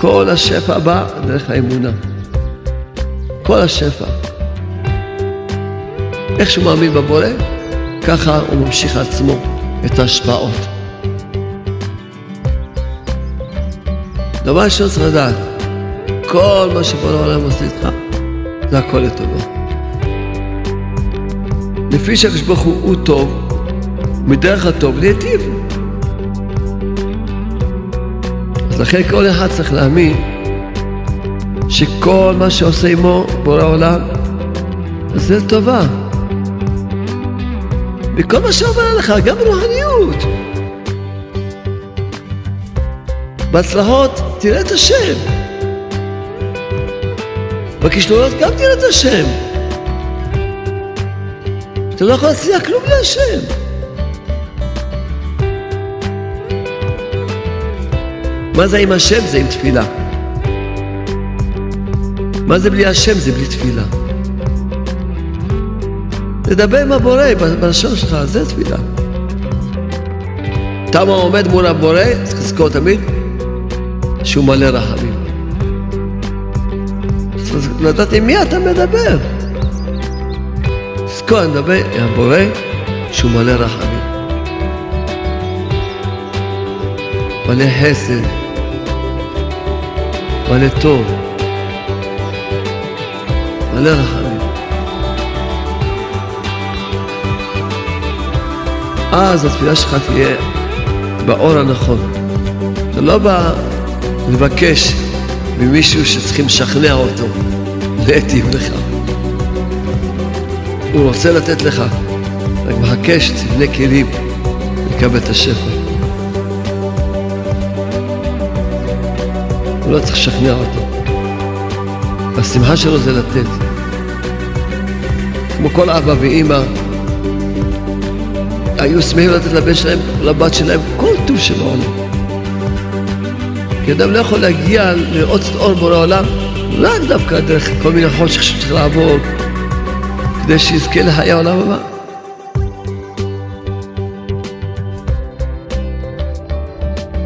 כל השפע בא דרך האמונה. כל השפע. איך שהוא מאמין בבורא, ככה הוא ממשיך עצמו את ההשפעות. דבר ראשון צריך לדעת, כל מה שבורא העולם עושה איתך, זה הכל לטובה. לפי שהקדוש ברוך הוא טוב, מדרך הטוב להיטיב. לכן כל אחד צריך להאמין שכל מה שעושה עמו בורא העולם, זה לטובה. וכל מה שעובר עליך, גם ברוחניות. בהצלחות תראה את השם. בכישלונות גם תראה את השם. אתה לא יכול להצליח כלום בלי השם. מה זה עם השם? זה עם תפילה. מה זה בלי השם? זה בלי תפילה. לדבר עם הבורא בלשון שלך, זה תפילה. אתה עומד מול הבורא, צריך לזכור תמיד שהוא מלא רחמים. צריך לדעת עם מי אתה מדבר. זכור, אני מדבר עם הבורא שהוא מלא רחמים. מלא חסד, מלא טוב, מלא רחמים. אז התפילה שלך תהיה באור הנכון. אתה לא בא לבקש ממישהו שצריכים לשכנע אותו להיטיב לך. הוא רוצה לתת לך, רק מחכה שתבנה כלים לקבל את השפע. הוא לא צריך לשכנע אותו. השמחה שלו זה לתת. כמו כל אבא ואימא, היו שמחים לתת לבן שלהם, לבת שלהם, כל טוב שבעולם. כי אדם לא יכול להגיע לראות את אור בורא העולם רק דווקא דרך כל מיני חושך שצריך לעבור כדי שיזכה לחיי העולם הבא.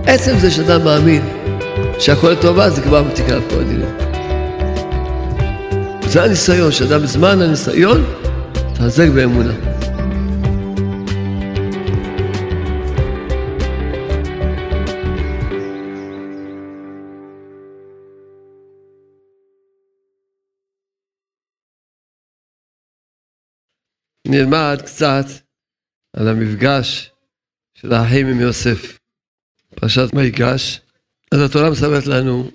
עצם זה שאדם מאמין שהכל לטובה זה כבר על כל הדינים. זה הניסיון, שאדם בזמן הניסיון תחזק באמונה. נלמד קצת על המפגש של האחים עם יוסף. פרשת ויגש. אז התורה מספרת לנו,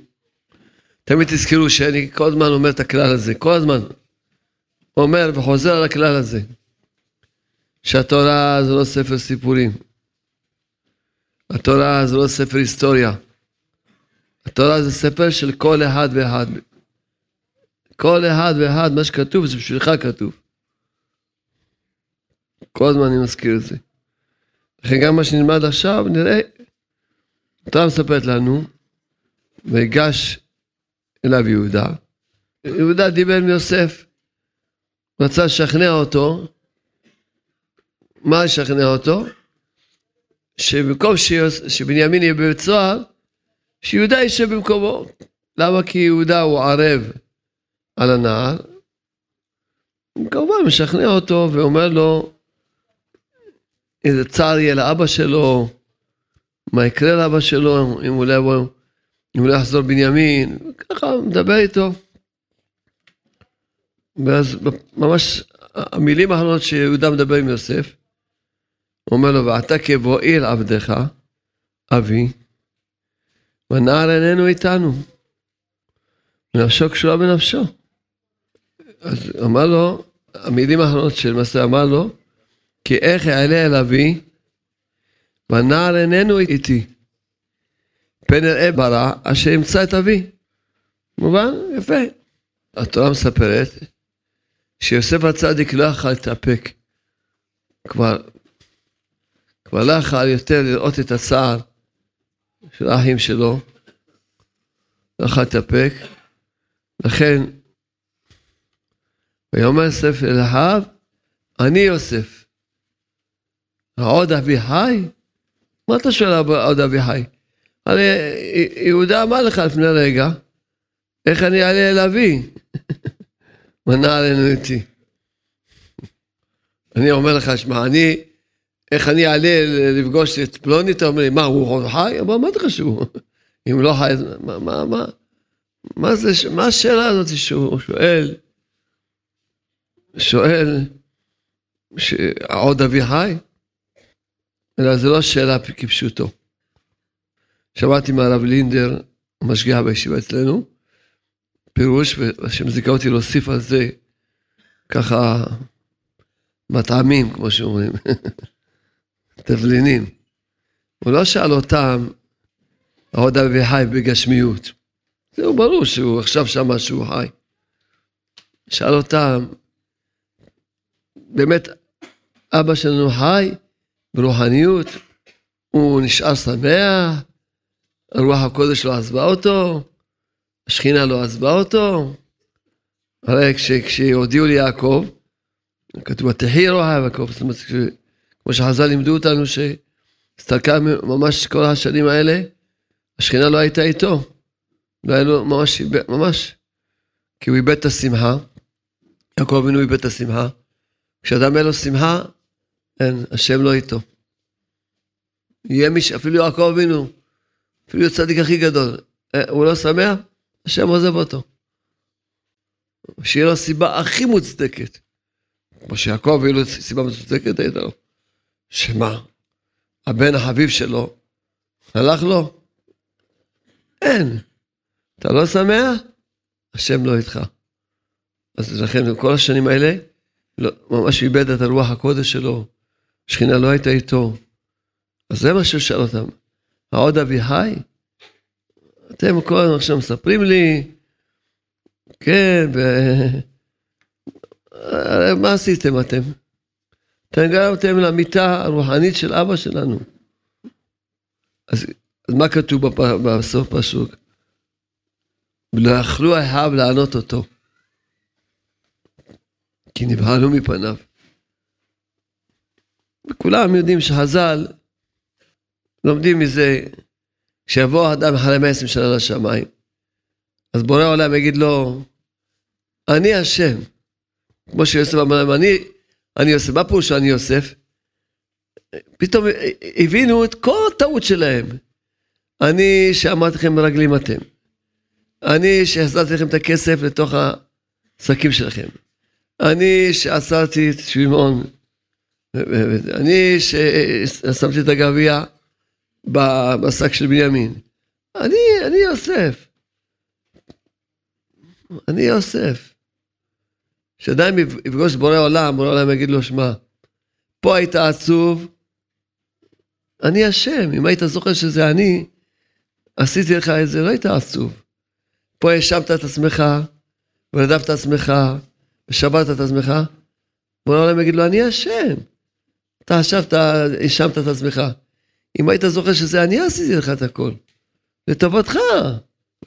תמיד תזכרו שאני כל הזמן אומר את הכלל הזה, כל הזמן אומר וחוזר על הכלל הזה, שהתורה זה לא ספר סיפורים, התורה זה לא ספר היסטוריה, התורה זה ספר של כל אחד ואחד. כל אחד ואחד, מה שכתוב זה בשבילך כתוב. כל הזמן אני מזכיר את זה. לכן גם מה שנלמד עכשיו, נראה, התורה מספרת לנו, ויגש אליו יהודה. יהודה דיבר עם יוסף, רצה לשכנע אותו, מה לשכנע אותו? שבמקום שיוס, שבנימין יהיה בבית סוהר, שיהודה יישב במקומו. למה? כי יהודה הוא ערב על הנער. כמובן משכנע אותו ואומר לו, איזה צער יהיה לאבא שלו, מה יקרה לאבא שלו, אם הוא לא אם הוא לא יחזור בנימין, ככה מדבר איתו. ואז ממש המילים האחרונות שיהודה מדבר עם יוסף, הוא אומר לו, ואתה כבואיל עבדך, אבי, והנער איננו איתנו. נפשו קשורה בנפשו. אז אמר לו, המילים האחרונות שלמעשה אמר לו, כי איך אעלה אל אבי, והנער איננו איתי. פן אראה ברע אשר ימצא את אבי. מובן? יפה. התורה מספרת שיוסף הצדיק לא יכל להתאפק. כבר, כבר לא יכל יותר לראות את הצער של האחים שלו. לא יכל להתאפק. לכן, ויאמר יוסף אל אחיו, אני יוסף. העוד אבי חי? מה אתה שואל עוד אבי חי? הרי יהודה אמר לך לפני רגע, איך אני אעלה אל אבי? מנה עלינו איתי. אני אומר לך, שמע, אני, איך אני אעלה לפגוש את פלוני, אתה אומר לי, מה, הוא עוד חי? אבל אמרתי לך שהוא, אם לא חי, מה, מה, מה, מה זה, מה השאלה הזאת שהוא שואל? שואל, שעוד אבי חי? אלא זו לא שאלה כפשוטו. שמעתי מהרב לינדר, משגיח בישיבה אצלנו, פירוש, והשם זיכה אותי להוסיף על זה ככה מטעמים, כמו שאומרים, תבלינים. הוא לא שאל אותם, העוד אבי חי בגשמיות. זהו ברור שהוא עכשיו שמע שהוא חי. שאל אותם, באמת, אבא שלנו חי ברוחניות, הוא נשאר שמח, רוח הקודש לא עזבה אותו, השכינה לא עזבה אותו. הרי כש, כשהודיעו ליעקב, כתוב, תחי רוח יעקב, זאת אומרת, כמו שחז"ל לימדו אותנו, שהסתלקה ממש כל השנים האלה, השכינה לא הייתה איתו. לא היה לו ממש, ממש, כי הוא איבד את השמחה. יעקב אבינו איבד את השמחה. כשאדם אין לו שמחה, אין, השם לא איתו. יהיה מי, אפילו יעקב אבינו, אפילו הצדיק הכי גדול, אה, הוא לא שמח, השם עוזב אותו. שיהיה לו סיבה הכי מוצדקת. כמו שיעקב לו סיבה מוצדקת, הייתה לו. שמה? הבן החביב שלו, הלך לו? אין. אתה לא שמח? השם לא איתך. אז לכן כל השנים האלה, לא, ממש איבד את הרוח הקודש שלו, השכינה לא הייתה איתו. אז זה מה שהוא שאל אותם. העוד אבי חי? אתם כל הזמן עכשיו מספרים לי, כן, ו... מה עשיתם אתם? אתם גרמתם למיטה הרוחנית של אבא שלנו. אז, אז מה כתוב בסוף פסוק? ולא יכלו אחיו לענות אותו, כי נבהלו מפניו. וכולם יודעים שחז"ל לומדים מזה, כשיבוא אדם אחרי 120 שנה לשמיים, אז בורא עולם יגיד לו, אני השם. כמו שיוסף אמר להם, אני, אני יוסף. מה פירוש אני יוסף? פתאום הבינו את כל הטעות שלהם. אני שאמרתי לכם מרגלים אתם. אני שהחזרתי לכם את הכסף לתוך השקים שלכם. אני שעצרתי את שמעון. אני ששמתי את הגביע בשק של בנימין. אני, אני יוסף. אני יוסף. כשאדם יפגוש בורא עולם, בורא עולם יגיד לו, שמע, פה היית עצוב, אני אשם. אם היית זוכר שזה אני, עשיתי לך את זה, לא היית עצוב. פה האשמת את עצמך, ונדבת את עצמך, ושברת את עצמך, בוא העולם יגיד לו, אני אשם. אתה עכשיו, אתה האשמת את עצמך. אם היית זוכר שזה אני עשיתי לך את הכל, לטובתך,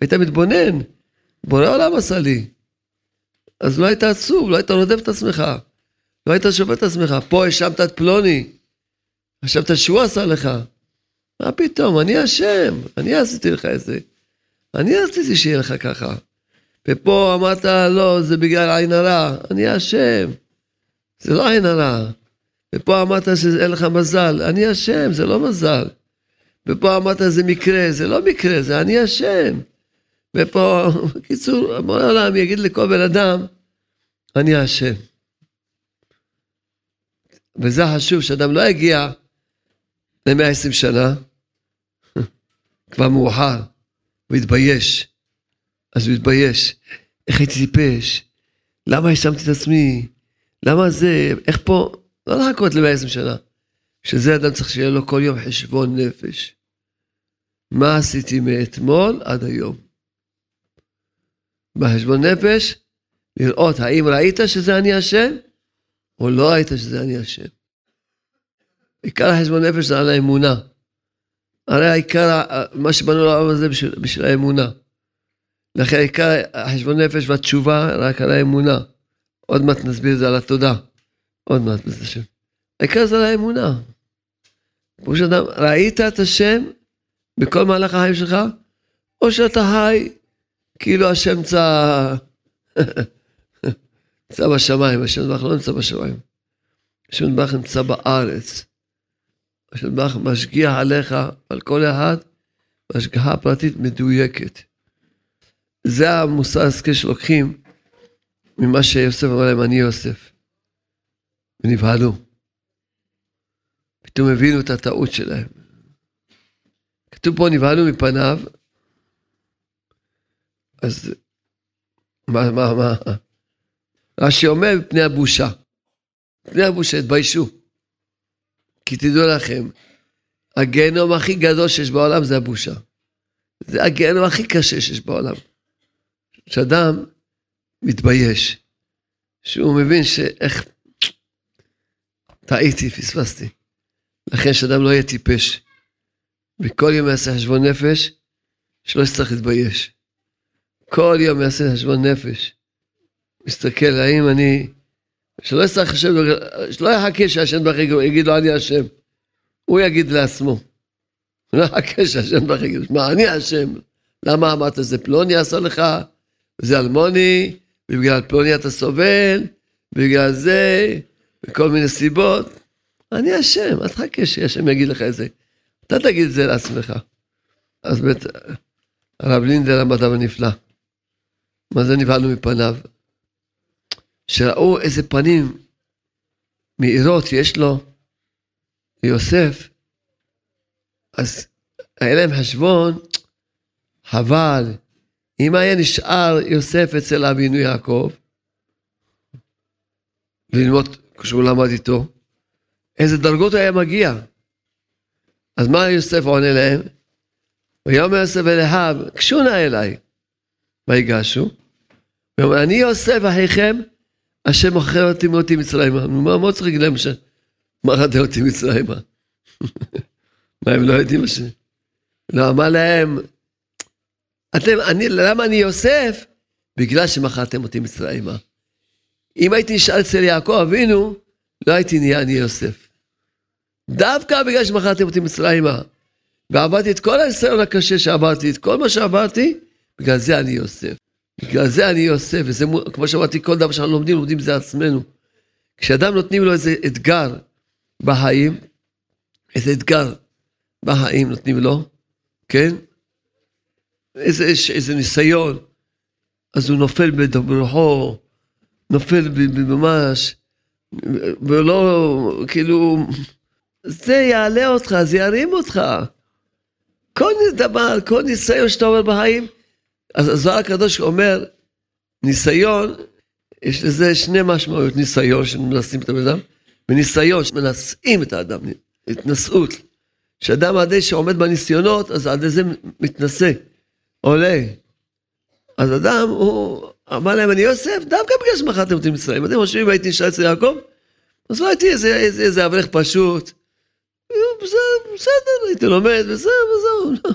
היית מתבונן, בורא העולם עשה לי. אז לא היית עצוב, לא היית רודף את עצמך, לא היית שובר את עצמך. פה האשמת את פלוני, חשבת שהוא עשה לך. מה פתאום, אני אשם, אני עשיתי לך את זה. אני רציתי שיהיה לך ככה. ופה אמרת, לא, זה בגלל עין הרע, אני אשם. זה לא עין הרע. ופה אמרת שאין לך מזל, אני אשם, זה לא מזל. ופה אמרת זה מקרה, זה לא מקרה, זה אני אשם. ופה, בקיצור, המורה העולם יגיד לכל בן אדם, אני אשם. וזה חשוב, שאדם לא יגיע ל-120 שנה, כבר מאוחר. הוא התבייש. אז הוא התבייש. איך הייתי טיפש? למה האשמתי את עצמי? למה זה? איך פה? לא לחכות ל-120 שנה. שזה אדם צריך שיהיה לו כל יום חשבון נפש. מה עשיתי מאתמול עד היום? בחשבון נפש, לראות האם ראית שזה אני אשם, או לא ראית שזה אני אשם. עיקר החשבון נפש זה על האמונה. הרי העיקר, מה שבנו לעולם הזה בשביל, בשביל האמונה. לכן העיקר החשבון נפש והתשובה רק על האמונה. עוד מעט נסביר את זה על התודה. עוד מעט, בעזרת השם. העיקר זה על האמונה. כמו שאדם, ראית את השם, בכל מהלך החיים שלך, או שאתה חי כאילו השם נמצא, נמצא בשמיים, השם נדבך לא נמצא בשמיים. השם נדבך נמצא בארץ. השם נדבך משגיח עליך, על כל אחד, בהשגחה פרטית מדויקת. זה השכל שלוקחים ממה שיוסף אמר להם, אני יוסף. ונבהלו. פתאום הבינו את הטעות שלהם. כתוב פה, נבהלו מפניו, אז מה, מה, מה? רש"י אומר, מפני הבושה. מפני הבושה, התביישו. כי תדעו לכם, הגיהנום הכי גדול שיש בעולם זה הבושה. זה הגיהנום הכי קשה שיש בעולם. שאדם מתבייש, שהוא מבין שאיך... טעיתי, פספסתי. לכן שאדם לא יהיה טיפש. וכל יום יעשה חשבון נפש, שלא יצטרך להתבייש. כל יום יעשה חשבון נפש. מסתכל, האם אני... שלא יצטרך השם, שלא יחכה שהשם ברק יגיד לו אני השם. הוא יגיד לעצמו. לא יחכה שהשם ברק יגיד, מה, אני השם. למה אמרת זה פלוני עשה לך, וזה אלמוני, ובגלל פלוני אתה סובל, בגלל זה, וכל מיני סיבות. אני השם, אל תחכה שהשם יגיד לך את זה. אתה תגיד את זה לעצמך. אז באמת, הרב לינדל המדע הנפלא. מה זה נבהלנו מפניו? שראו איזה פנים מאירות יש לו, ליוסף, אז היה להם חשבון, חבל, אם היה נשאר יוסף אצל אבינו יעקב, ללמוד כשהוא למד איתו, איזה דרגות היה מגיע. אז מה יוסף עונה להם? ויאמר יוסף אל אליו, קשו נא אליי. ויגשו. ואומר, אני יוסף אחיכם, אשר מוכר אותי מאותי מצרימה. מה, מה צריך להם שמרדה אותי מצרימה? מה, הם לא יודעים מה ש... לא, אמר להם, אתם, אני, למה אני יוסף? בגלל שמכרתם אותי מצרימה. אם הייתי נשאר אצל יעקב אבינו, לא הייתי נהיה אני יוסף. דווקא בגלל שמכרתם אותי מצרימה. ועברתי את כל הניסיון הקשה שעברתי, את כל מה שעברתי, בגלל זה אני יוסף. בגלל זה אני יוסף, וזה כמו שאמרתי, כל דבר שאנחנו לומדים, לומדים זה עצמנו. כשאדם נותנים לו איזה אתגר בחיים, איזה אתגר בחיים נותנים לו, כן? איזה, איזה, ניסיון, אז הוא נופל ברוחו, נופל ממש, ולא, כאילו, זה יעלה אותך, זה ירים אותך. כל דבר, כל ניסיון שאתה אומר בחיים, אז הזוהר הקדוש אומר, ניסיון, יש לזה שני משמעויות, ניסיון שמנסים את הבן אדם, וניסיון שמנשאים את האדם, התנשאות. שאדם עד שעומד בניסיונות, אז עד זה מתנשא, עולה. אז אדם, הוא אמר להם, אני יוסף, דווקא בגלל שמכרתם אותי מצרים. אתם חושבים, הייתי נשאר אצל יעקב? אז לא הייתי איזה, איזה, איזה אברך פשוט. בסדר, הייתי לומד, וזהו, וזהו.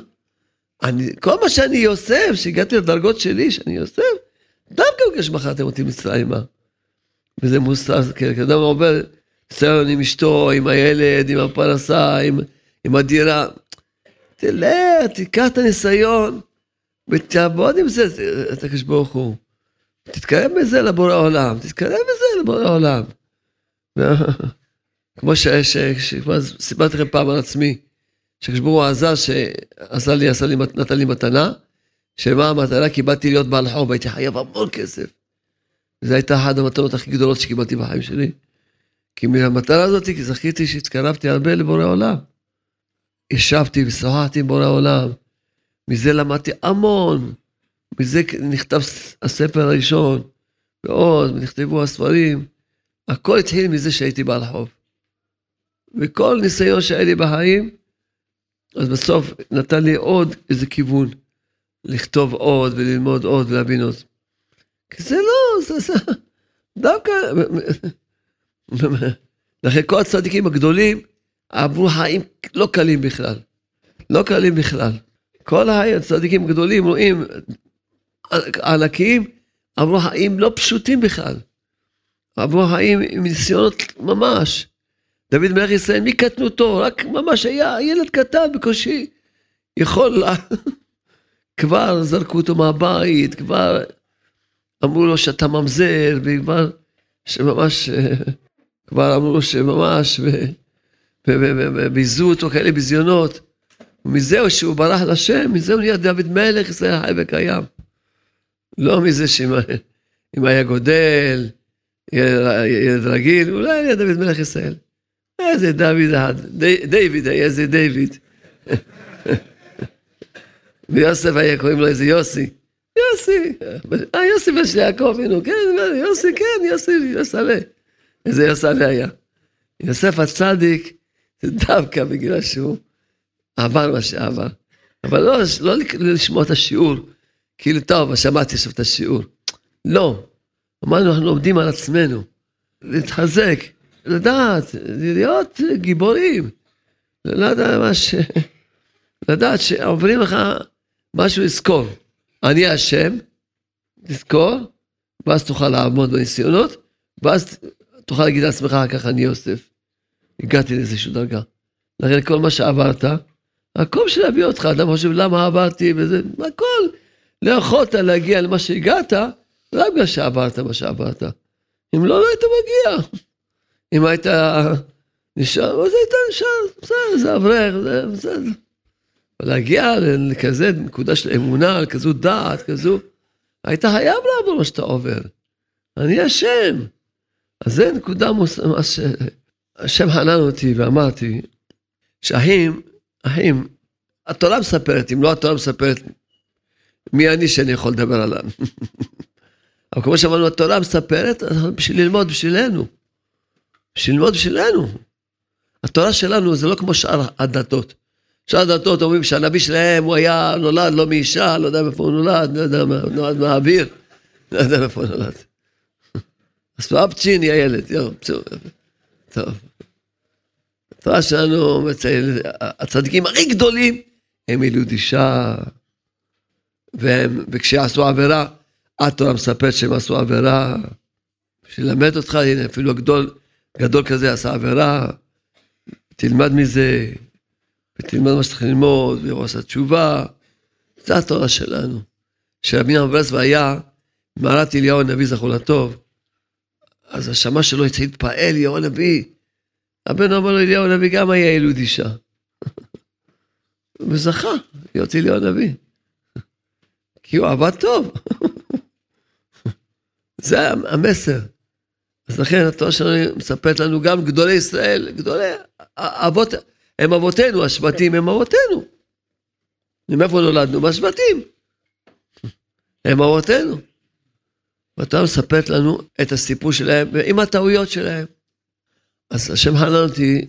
אני, כל מה שאני יוסף, שהגעתי לדרגות שלי, שאני יוסף, דווקא בגלל שמכרתם אותי מצרימה. וזה מוסר, כי אדם עובר ניסיון עם אשתו, עם הילד, עם הפרנסה, עם, עם הדירה. תלך, תיקח את הניסיון, ותעבוד עם זה, את הקדוש ברוך הוא. תתקרב בזה לבורא עולם, תתקרב בזה לבורא עולם. כמו שכבר סיפרתי לכם פעם על עצמי, ברוך הוא עזר, שעשה לי, עשה לי, נתן לי מתנה, שמה המתנה? כי באתי להיות בעל חוב, הייתי חייב המון כסף. וזו הייתה אחת המתנות הכי גדולות שקיבלתי בחיים שלי. כי מהמטרה הזאת זכיתי שהתקרבתי הרבה לבורא עולם. ישבתי ושוחחתי עם בורא עולם. מזה למדתי המון. מזה נכתב הספר הראשון, ועוד, ונכתבו הספרים. הכל התחיל מזה שהייתי בעל חוב. וכל ניסיון שהיה לי בחיים, אז בסוף נתן לי עוד איזה כיוון, לכתוב עוד וללמוד עוד ולהבין עוד. כי זה לא, זה, זה דווקא, לכן כל הצדיקים הגדולים עברו חיים לא קלים בכלל. לא קלים בכלל. כל הצדיקים הגדולים רואים ענקים, עברו חיים לא פשוטים בכלל. עברו חיים עם ניסיונות ממש. דוד מלך ישראל מקטנותו, רק ממש היה ילד קטן בקושי, יכול, כבר זרקו אותו מהבית, כבר אמרו לו שאתה ממזר, וכבר, שממש, כבר אמרו לו שממש, וביזו אותו כאלה ביזיונות. ומזהו שהוא ברח לשם, מזה הוא נהיה דוד מלך ישראל חי וקיים. לא מזה שאם היה גודל, ילד רגיל, אולי היה דוד מלך ישראל. איזה דוד אחד, דיוויד, איזה דיוויד. ויוסף היה קוראים לו איזה יוסי. יוסי, אה יוסי בן של יעקב, הנה, כן, יוסי, כן, יוסי, יוסלה. איזה יוסלה היה. יוסף הצדיק, זה דווקא בגלל שהוא עבר מה שעבר. אבל לא, לא לשמוע את השיעור, כאילו, טוב, שמעתי עכשיו את השיעור. לא. אמרנו, אנחנו לומדים על עצמנו. להתחזק, לדעת, להיות גיבורים. לדעת מה ש... לדעת שעוברים לך משהו לזכור. אני אשם, תזכור, ואז תוכל לעמוד בניסיונות, ואז תוכל להגיד לעצמך כך, אני יוסף. הגעתי לאיזושהי דרגה. לכן כל מה שעברת, הכל בשביל להביא אותך, אדם חושב למה עברתי וזה, הכל. לא יכולת להגיע למה שהגעת, רק בגלל שעברת מה שעברת. אם לא, לא היית מגיע. אם היית נשאר, אז היית נשאר, בסדר, זה אברך, זה בסדר. להגיע לכזה נקודה של אמונה, לכזו דעת, כזו, היית חייב לעבור מה שאתה עובר. אני אשם. אז זה נקודה מוס... ש... השם חנן אותי ואמרתי, שאחים, אחים, התורה מספרת, אם לא התורה מספרת, מי אני שאני יכול לדבר עליו? אבל כמו שאמרנו, התורה מספרת, בשביל ללמוד בשבילנו. בשביל ללמוד בשבילנו. התורה שלנו זה לא כמו שאר הדתות. שאר הדתות אומרים שהנביא שלהם הוא היה נולד לא מאישה, לא יודע מאיפה הוא נולד, לא יודע, נולד מהאוויר, לא יודע מאיפה הוא נולד. אז אפצ'יני הילד, יום, בסדר. טוב. התורה שלנו הצדיקים הכי גדולים הם ילוד אישה, והם, וכשעשו עבירה, התורה מספרת שהם עשו עבירה, בשביל ללמד אותך, הנה אפילו הגדול, גדול כזה עשה עבירה, תלמד מזה, ותלמד מה שצריך ללמוד, והוא עשה תשובה. זה התורה שלנו. שרבי נחמן ברסלב היה מערת אליהו הנביא זכור לטוב, אז השמה שלו להתפעל, אליהו הנביא. הבן אמר לו, אליהו הנביא גם היה ילוד אישה. וזכה להיות אליהו הנביא. כי הוא עבד טוב. זה המסר. אז לכן התורה שלנו מספרת לנו גם גדולי ישראל, גדולי אבות, הם אבותינו, השבטים הם אבותינו. מאיפה נולדנו? מהשבטים. הם אבותינו. והתורה מספרת לנו את הסיפור שלהם עם הטעויות שלהם. אז השם חנן אותי,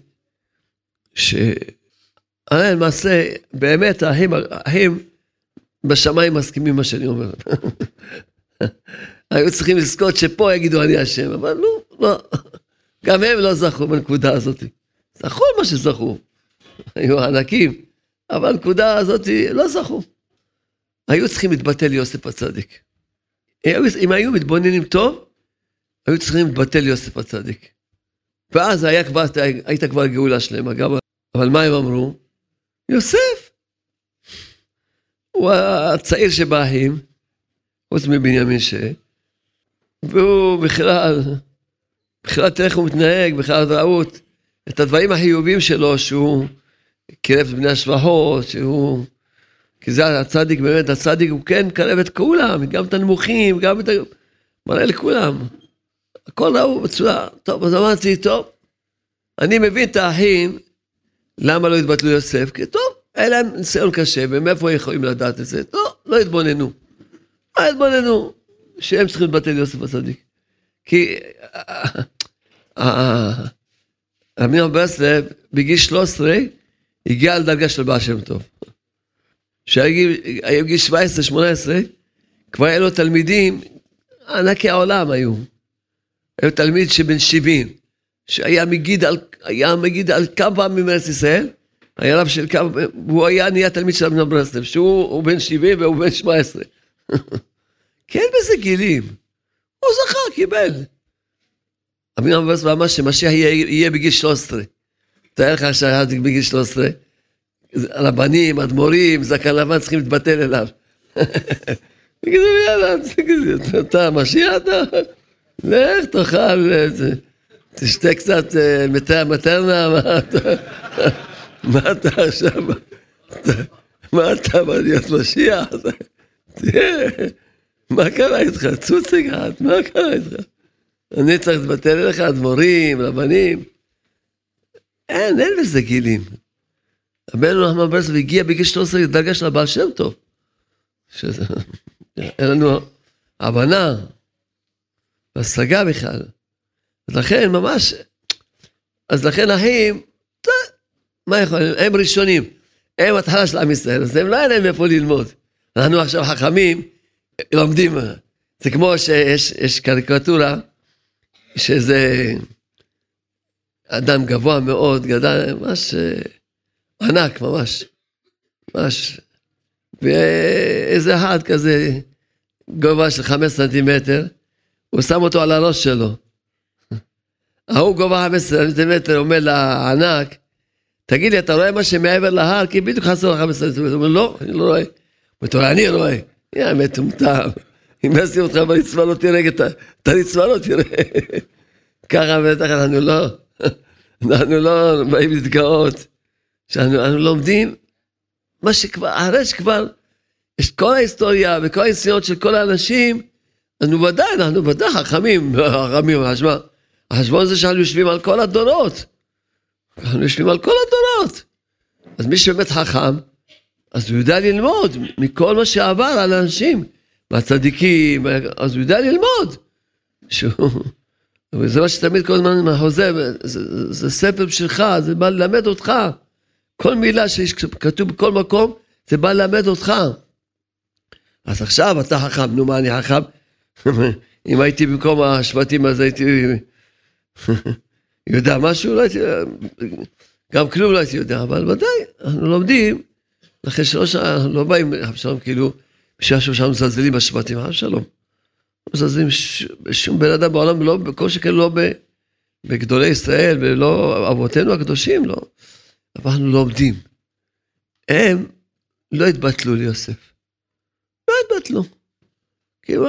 שהרי למעשה, באמת האחים, האחים בשמיים מסכימים מה שאני אומר. היו צריכים לזכות שפה יגידו אני אשם, אבל לא, לא. גם הם לא זכו בנקודה הזאת. זכו מה שזכו. היו ענקים, אבל הנקודה הזאת לא זכו. היו צריכים להתבטל יוסף הצדיק. אם היו מתבוננים טוב, היו צריכים להתבטל יוסף הצדיק. ואז היה כבר, היית כבר גאולה שלמה, גם, אבל מה הם אמרו? יוסף. הוא הצעיר שבאחים, חוץ מבנימין ש... והוא בכלל, בכלל תראה איך הוא מתנהג, בכלל ראו את הדברים החיובים שלו, שהוא קירב את בני השבחות, שהוא... כי זה הצדיק, באמת, הצדיק הוא כן מקרב את כולם, גם את הנמוכים, גם את ה... מראה לכולם. הכל ראו בצורה, טוב, אז אמרתי, טוב, אני מבין את האחים, למה לא התבטלו יוסף? כי טוב, היה להם ניסיון קשה, ומאיפה יכולים לדעת את זה? לא, לא התבוננו. לא התבוננו שהם צריכים להתבטל יוסף הצדיק. כי אה, אה, רבי נחמן ברסלב, בגיל 13, הגיע לדרגה של בעל שם טוב. כשהיה בגיל 17-18, כבר היה לו תלמידים, ענקי העולם היו. היה תלמיד שבן 70, שהיה מגיד על, מגיד על כמה פעמים מארץ ישראל, היה רב של כמה, והוא היה נהיה תלמיד של אבנר ברסלב, שהוא בן 70 והוא בן 17. כן בזה גילים. הוא זכה, קיבל. אבנר ברסלב אמר שמשיח יהיה, בגיל 13. תאר לך שהיה בגיל 13, רבנים, אדמו"רים, זקן לבן צריכים להתבטל אליו. תגידו לי, יאללה, תגידו, אתה משיח אתה? לך תאכל, תשתה קצת אה, מתי המטרנה, מה אתה, מה אתה עכשיו, מה אתה בא להיות משיח? מה קרה איתך? צוץ אחד, מה קרה איתך? אני צריך לבטל אליך אדמו"רים, רבנים. אין, אין בזה גילים. רבנו נחמן ברסלב הגיע בגיל 13 לדרגה של הבעל שם טוב. אין לנו הבנה, השגה בכלל. אז לכן ממש, אז לכן אחים, מה יכול, הם ראשונים, הם התחלה של עם ישראל, אז הם לא היה להם איפה ללמוד. אנחנו עכשיו חכמים, לומדים, זה כמו שיש קריקטורה, שזה אדם גבוה מאוד, גדל, ממש ענק ממש, ממש, ואיזה אחד כזה, גובה של חמש סנטימטר, הוא שם אותו על הראש שלו. ההוא גובה חמש סנטימטר אומר לענק, תגיד לי, אתה רואה מה שמעבר להר? כי בדיוק חסר לך סנטימטר. הוא אומר, לא, אני לא רואה. הוא אומר, אני רואה. יא מטומטם. אם אשים אותך ברצפה לא תראה את הרצפה לא תראה. ככה בטח אנחנו לא, אנחנו לא באים להתגאות. שאנחנו לומדים מה שכבר, אחרי שכבר יש כל ההיסטוריה וכל הניסיונות של כל האנשים, אנחנו ודאי, אנחנו ודאי חכמים, חכמים, החשבון זה שאנחנו יושבים על כל הדורות. אנחנו יושבים על כל הדורות. אז מי שבאמת חכם, אז הוא יודע ללמוד מכל מה שעבר על אנשים, מהצדיקים, אז הוא יודע ללמוד. שהוא... וזה מה שתמיד כל הזמן חוזר, זה, זה ספר שלך, זה בא ללמד אותך. כל מילה שכתוב בכל מקום, זה בא ללמד אותך. אז עכשיו אתה חכם, נו מה אני חכם? אם הייתי במקום השבטים אז הייתי יודע משהו, לא הייתי, גם כלום לא הייתי יודע, אבל ודאי, אנחנו לומדים, לכן שלא, אנחנו לא באים, חב שלום, כאילו, בשביל שאנחנו מזלזלים בשבטים, חב שלום. לא מזלזלים בשום בן אדם בעולם, לא, בכל שכן לא בגדולי ישראל, ולא אבותינו הקדושים, לא. אבל אנחנו לומדים. הם לא התבטלו ליוסף. לא התבטלו. כאילו,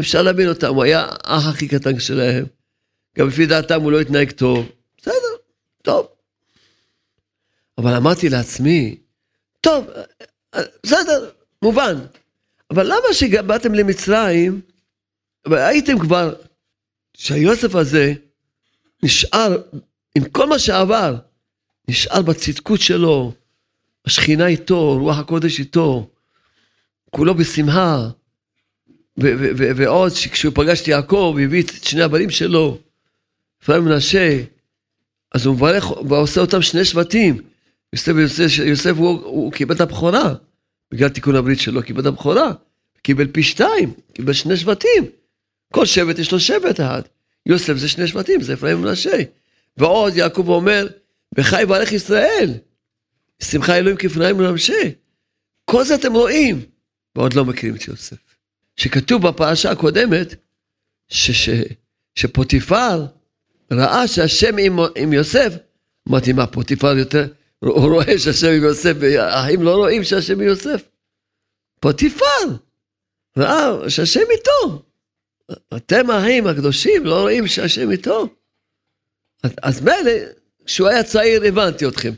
אפשר להבין אותם, הוא היה האח הכי קטן שלהם. גם לפי דעתם הוא לא התנהג טוב. בסדר, טוב. אבל אמרתי לעצמי, טוב, בסדר, מובן. אבל למה כשבאתם למצרים, והייתם כבר, שהיוסף הזה נשאר עם כל מה שעבר, נשאר בצדקות שלו, השכינה איתו, רוח הקודש איתו, כולו בשמחה. ועוד, כשהוא פגש את יעקב, הביא את שני הבנים שלו, אפרים ומנשה, אז הוא מברך ועושה אותם שני שבטים. יוסף, יוסף, יוסף הוא, הוא קיבל את הבכורה, בגלל תיקון הברית שלו, קיבל את הבכורה. קיבל פי שתיים, קיבל שני שבטים. כל שבט יש לו שבט אחד. יוסף זה שני שבטים, זה אפרים ומנשה. ועוד יעקב אומר, וחי ברך ישראל. שמחה אלוהים כפניים ולמשה. כל זה אתם רואים, ועוד לא מכירים את יוסף. שכתוב בפרשה הקודמת, ש, ש, שפוטיפר ראה שהשם עם, עם יוסף, אמרתי, מה, פוטיפר יותר, הוא רואה שהשם עם יוסף, האחים לא רואים שהשם עם יוסף? פוטיפר ראה שהשם איתו. אתם האחים הקדושים לא רואים שהשם איתו? אז מילא, כשהוא היה צעיר הבנתי אתכם.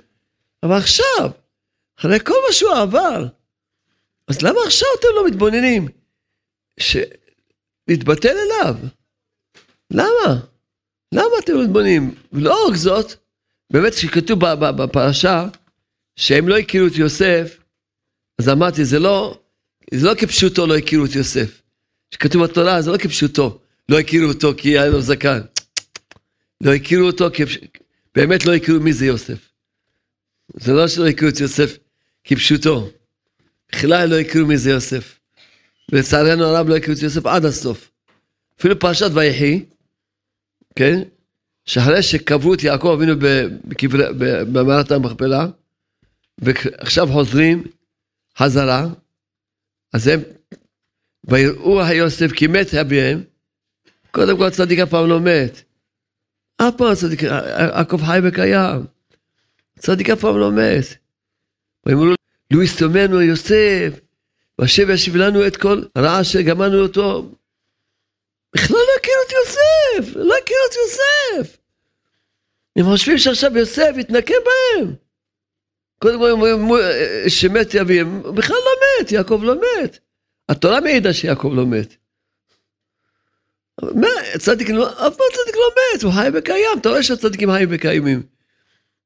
אבל עכשיו, אחרי כל מה שהוא עבר, אז למה עכשיו אתם לא מתבוננים? להתבטל אליו. למה? למה אתם מתבוננים? לא רק זאת, באמת כשכתוב בפרשה שהם לא הכירו את יוסף, אז אמרתי, זה לא, זה לא כפשוטו לא הכירו את יוסף. כשכתוב בתורה, זה לא כפשוטו, לא הכירו אותו כי היה לו זקן. לא הכירו אותו, כפש... באמת לא הכירו מי זה יוסף. זה לא שלא הכירו את יוסף כפשוטו. בכלל לא הכירו מי זה יוסף. ולצערנו הרב לא הכירו את יוסף עד הסוף. אפילו פרשת ויחי, כן? שאחרי שקברו את יעקב אבינו במערת המכפלה, ועכשיו חוזרים חזרה, אז הם, ויראו היוסף כי מת אביהם, קודם כל צדיק אף פעם לא מת. אף פעם צדיק, יעקב חי וקיים. צדיק אף פעם לא מת. ויאמרו לו יסתומנו יוסף, והשב ישיב לנו את כל הרעה שגמרנו אותו. בכלל לא הכיר את יוסף, לא הכיר את יוסף. הם חושבים שעכשיו יוסף יתנקם בהם. קודם כל הם שמת אביהם, הוא בכלל לא מת, יעקב לא מת. התורה מעידה שיעקב לא מת. צדיק, לא, אף פעם צדיק לא מת, הוא חי וקיים, אתה רואה שהצדיקים חיים וקיימים.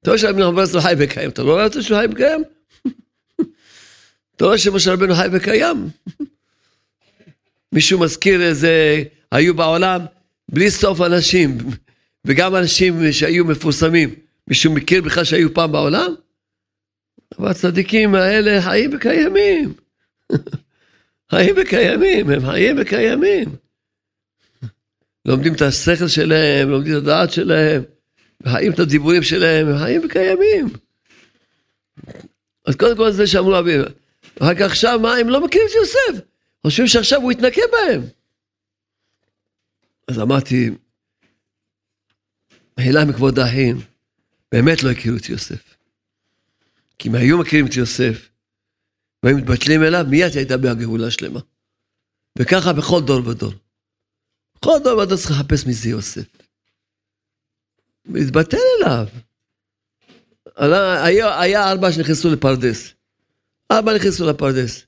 אתה רואה שהרבי נחמן חי וקיים, אתה לא רואה אותו שהוא חי וקיים? אתה רואה שמשה רבנו חי וקיים? מישהו מזכיר איזה, היו בעולם בלי סוף אנשים, וגם אנשים שהיו מפורסמים. מישהו מכיר בכלל שהיו פעם בעולם? אבל הצדיקים האלה חיים וקיימים. חיים וקיימים, הם חיים וקיימים. לומדים את השכל שלהם, לומדים את הדעת שלהם, חיים את הדיבורים שלהם, הם חיים וקיימים. אז קודם כל זה שאמרו. אחר כך עכשיו, מה, הם לא מכירים את יוסף. חושבים שעכשיו הוא יתנקם בהם. אז אמרתי, מחילה מכבוד האחים, באמת לא הכירו את יוסף. כי אם היו מכירים את יוסף, והיו מתבטלים אליו, מיד הייתה בה גאולה שלמה. וככה בכל דור ודור. בכל דור ודור צריך לחפש מי זה יוסף. להתבטל אליו. היה, היה ארבע שנכנסו לפרדס. ארבע נכנסו לפרדס.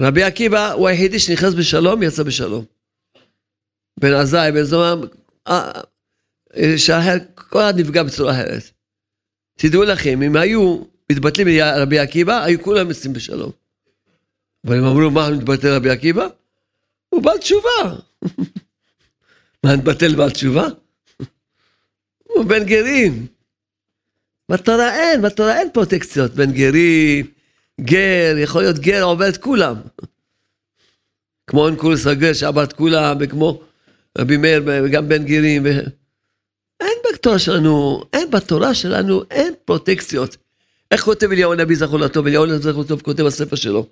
רבי עקיבא הוא היחידי שנכנס בשלום, יצא בשלום. בן עזאי, בן זומם, אה, שאחר, כל אחד נפגע בצורה אחרת. תדעו לכם, אם היו מתבטלים רבי עקיבא, היו כולם יוצאים בשלום. אבל הם אמרו, מה מתבטל רבי עקיבא? הוא בעל תשובה. מה מתבטל בעל תשובה? הוא בן גרים. בתורה אין, בתורה אין פרוטקציות בין גרים, גר, יכול להיות גר עובר את כולם. כמו אנקולוס הגר שעבר את כולם, וכמו רבי מאיר, וגם בן גרים. ו... אין בתורה שלנו, אין בתורה שלנו, אין פרוטקציות. איך כותב אליהו הנביא זכור לטוב? אליהו הנביא זכור לטוב כותב בספר שלו.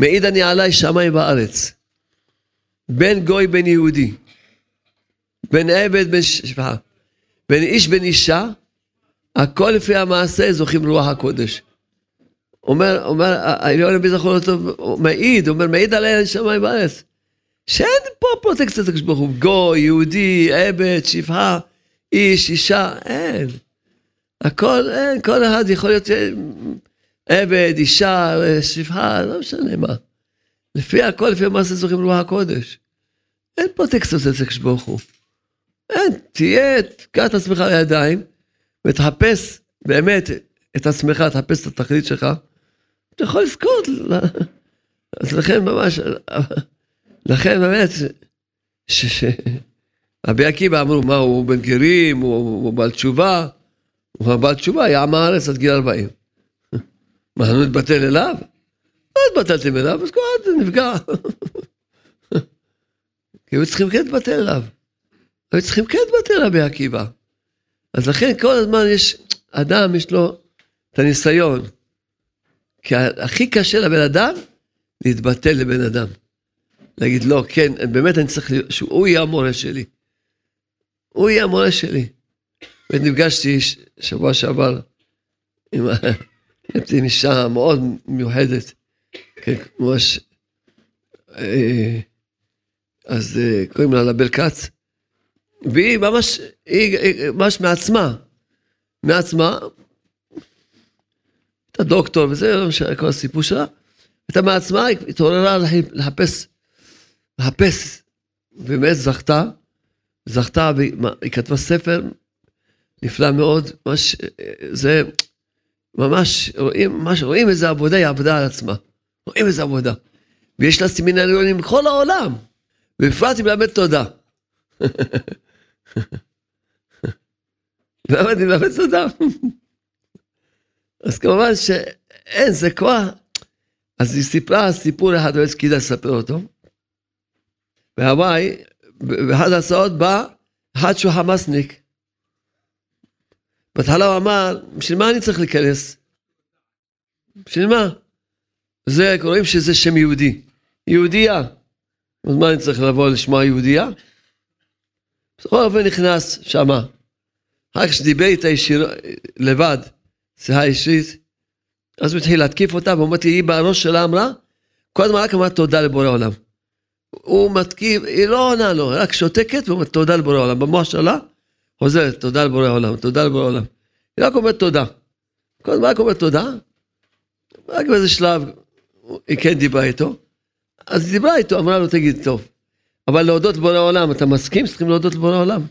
מעיד אני עליי שמיים בארץ. בין גוי בין יהודי. בין עבד בין שפחה. בין איש בין אישה. הכל לפי המעשה זוכים רוח הקודש. אומר, אומר, העליון הנביא זכור לטוב, מעיד, אומר, מעיד עליי שמיים בארץ. שאין פה פרוטקציה לקדוש ברוך הוא. גוי, יהודי, עבד, שפחה, איש, אישה, אין. הכל, אין, כל אחד יכול להיות אה, עבד, אישה, שפחה, לא משנה מה. לפי הכל, לפי המעשה זוכרים רוח הקודש. אין פה טקסטוס אצל הקדוש ברוך הוא. אין, תהיה, תקע את עצמך לידיים, ותחפש באמת את עצמך, תחפש את התכלית שלך, אתה יכול לזכות. אז לכן ממש, לכן באמת, רבי עקיבא אמרו, מה, הוא בן גרים, הוא, הוא בעל תשובה, הוא בעל תשובה, היה עם הארץ עד גיל 40. מה, לא נתבטל אליו? לא התבטלתם אליו, אז אחד נפגע. כי היו צריכים כן להתבטל אליו. היו צריכים כן להתבטל רבי עקיבא. אז לכן כל הזמן יש, אדם יש לו את הניסיון. כי הכי קשה לבן אדם, להתבטל לבן אדם. להגיד, לא, כן, באמת אני צריך, שהוא יהיה המורה שלי. הוא יהיה המורה שלי. ונפגשתי שבוע שעבר עם, אישה מאוד מיוחדת, כן, ממש, אה, אז אה, קוראים לה לבל כץ, והיא ממש, היא ממש מעצמה, מעצמה, הייתה דוקטור וזה, לא כל הסיפור שלה, הייתה מעצמה, היא התעוררה לחפש, לחפש, ובאמת זכתה, זכתה, והיא כתבה ספר נפלא מאוד, ממש, זה ממש, רואים, ממש, רואים איזה עבודה, היא עבדה על עצמה. רואים איזה עבודה. ויש לה סמינריונים בכל העולם, ובפרט היא מלמדת תודה. למה אני מלמד תודה? אז כמובן שאין, זה כבר... אז היא סיפרה סיפור אחד, לא כדאי לספר אותו. בהוואי, באחד ההצעות בא אחד שהוא חמאסניק. בהתחלה הוא אמר, בשביל מה אני צריך להיכנס? בשביל מה? זה, קוראים שזה שם יהודי. יהודייה. אז מה אני צריך לבוא לשמוע יהודייה? בכל אופן נכנס שמה. אחר כך שדיבר איתה ישיר, לבד, שיחה אישית, אז הוא התחיל להתקיף אותה, ואומרת לי, היא בראש שלה אמרה, כל הזמן רק אמרה תודה לבורא עולם. הוא מתקיף, היא לא עונה לו, רק שותקת ואומרת תודה לבורא עולם. במוח שלה, חוזרת, תודה לבורא עולם, תודה לבורא עולם. היא רק אומרת תודה. הזמן רק אומרת תודה. רק באיזה שלב היא כן דיברה איתו. אז היא דיברה איתו, אמרה לו, תגיד, טוב. אבל להודות לבורא עולם, אתה מסכים? צריכים להודות לבורא עולם.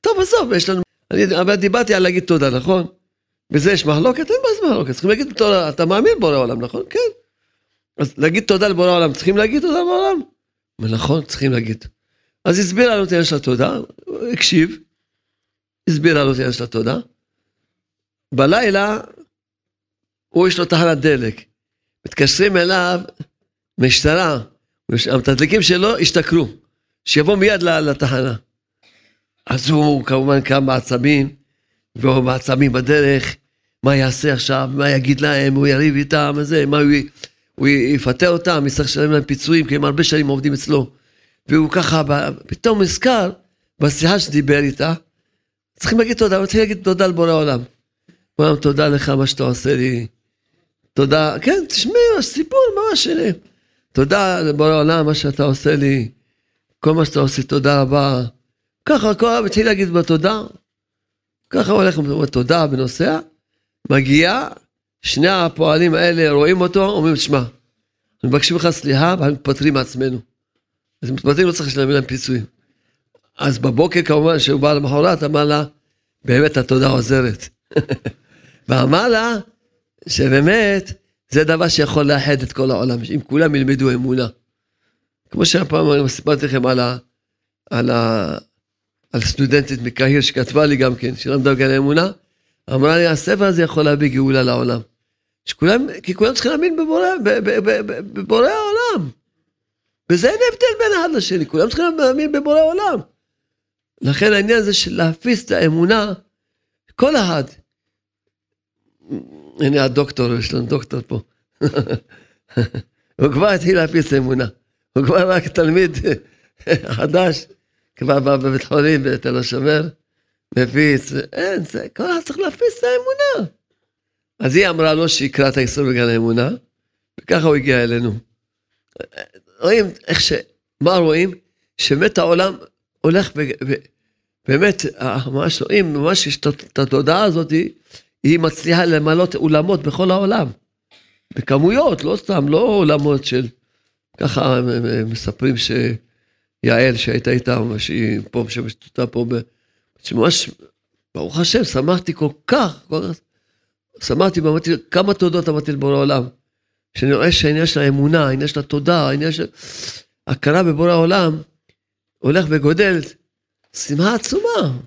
טוב, עזוב, יש לנו... אני אבל דיברתי על להגיד תודה, נכון? בזה יש מחלוקת? אין מה מחלוקת. צריכים להגיד תודה, אתה מאמין בבורא עולם, נכון? כן. אז להגיד תודה לבורא עולם, צריכים להגיד תודה לבורא עולם? נכון, צריכים להגיד. אז הסבירה לו את העניין של התודה, הוא הקשיב, הסבירה לו את העניין של התודה. בלילה, הוא יש לו תחנת דלק. מתקשרים אליו משטרה, המתדלקים שלו השתכרו, שיבוא מיד לתחנה. אז הוא כמובן קם בעצבים, והוא בעצבים בדרך, מה יעשה עכשיו, מה יגיד להם, הוא יריב איתם, וזה, מה הוא, הוא יפטר אותם, יצטרך לשלם להם פיצויים, כי הם הרבה שנים עובדים אצלו. והוא ככה, פתאום נזכר, בשיחה שדיבר איתה, צריכים להגיד תודה, הוא צריך להגיד תודה לבורא עולם. עולם, תודה לך מה שאתה עושה לי. תודה, כן, תשמעי, סיפור ממש שלי. תודה לבורא עולם, מה שאתה עושה לי. כל מה שאתה עושה, תודה רבה. ככה כל העם התחיל להגיד בתודה. ככה הוא הולך בתודה ונוסע. מגיע, שני הפועלים האלה רואים אותו, אומרים, שמע, אנחנו מבקשים לך סליחה ואנחנו מתפטרים מעצמנו. אז מתפטרים, לא צריך לשלם להם פיצויים. אז בבוקר כמובן, כשהוא בא למחרת, אמר לה, באמת התודה עוזרת. ואמר לה, שבאמת, זה דבר שיכול לאחד את כל העולם, אם כולם ילמדו אמונה. כמו שהפעם סיפרתי לכם על, ה, על, ה, על סטודנטית מקהיר שכתבה לי גם כן, שלמדה בגן האמונה, אמרה לי, הספר הזה יכול להביא גאולה לעולם. שכולם, כי כולם צריכים להאמין בבורא, בבורא העולם. וזה אין הבדל בין אחד לשני, כולם צריכים להאמין בבורא העולם. לכן העניין הזה של להפיס את האמונה, כל אחד. הנה הדוקטור, יש לנו דוקטור פה. הוא כבר התחיל להפיס את האמונה. הוא כבר רק תלמיד חדש, כבר בא בבית חולים בתל השומר, מפיץ, אין, זה, כל אחד צריך להפיס את האמונה. אז היא אמרה לו שיקרא את האיסור בגן האמונה, וככה הוא הגיע אלינו. רואים איך ש... מה רואים? שבאמת העולם הולך ו... באמת, ממש רואים, ממש יש את התודעה הזאת, היא מצליחה למלות אולמות בכל העולם. בכמויות, לא סתם, לא אולמות של... ככה מספרים שיעל שהייתה איתם, שהיא פה משמשת אותה פה, שממש, ברוך השם, שמחתי כל כך, כל כך, שמחתי ואמרתי, כמה תודות אמרתי לבורא העולם. שאני רואה שהעניין של האמונה, העניין של התודה, העניין של הכרה בבורא העולם, הולך וגודל, שמחה עצומה.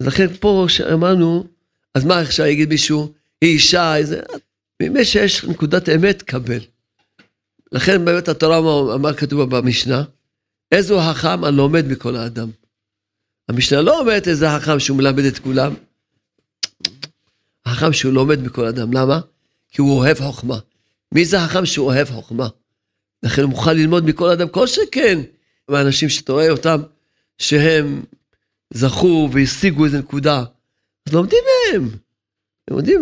לכן פה שאמרנו, אז מה עכשיו יגיד מישהו, היא אישה, איזה... בימי שיש נקודת אמת, קבל. לכן באמת התורה, מה כתוב במשנה? איזו החכם הלומד מכל האדם. המשנה לא אומרת איזה חכם שהוא מלמד את כולם. החכם שהוא לומד מכל אדם, למה? כי הוא אוהב חוכמה. מי זה החכם שהוא אוהב חוכמה? לכן הוא מוכן ללמוד מכל אדם, כל שכן, מהאנשים שאתה רואה אותם, שהם זכו והשיגו איזה נקודה, אז לומדים מהם. הם יודעים,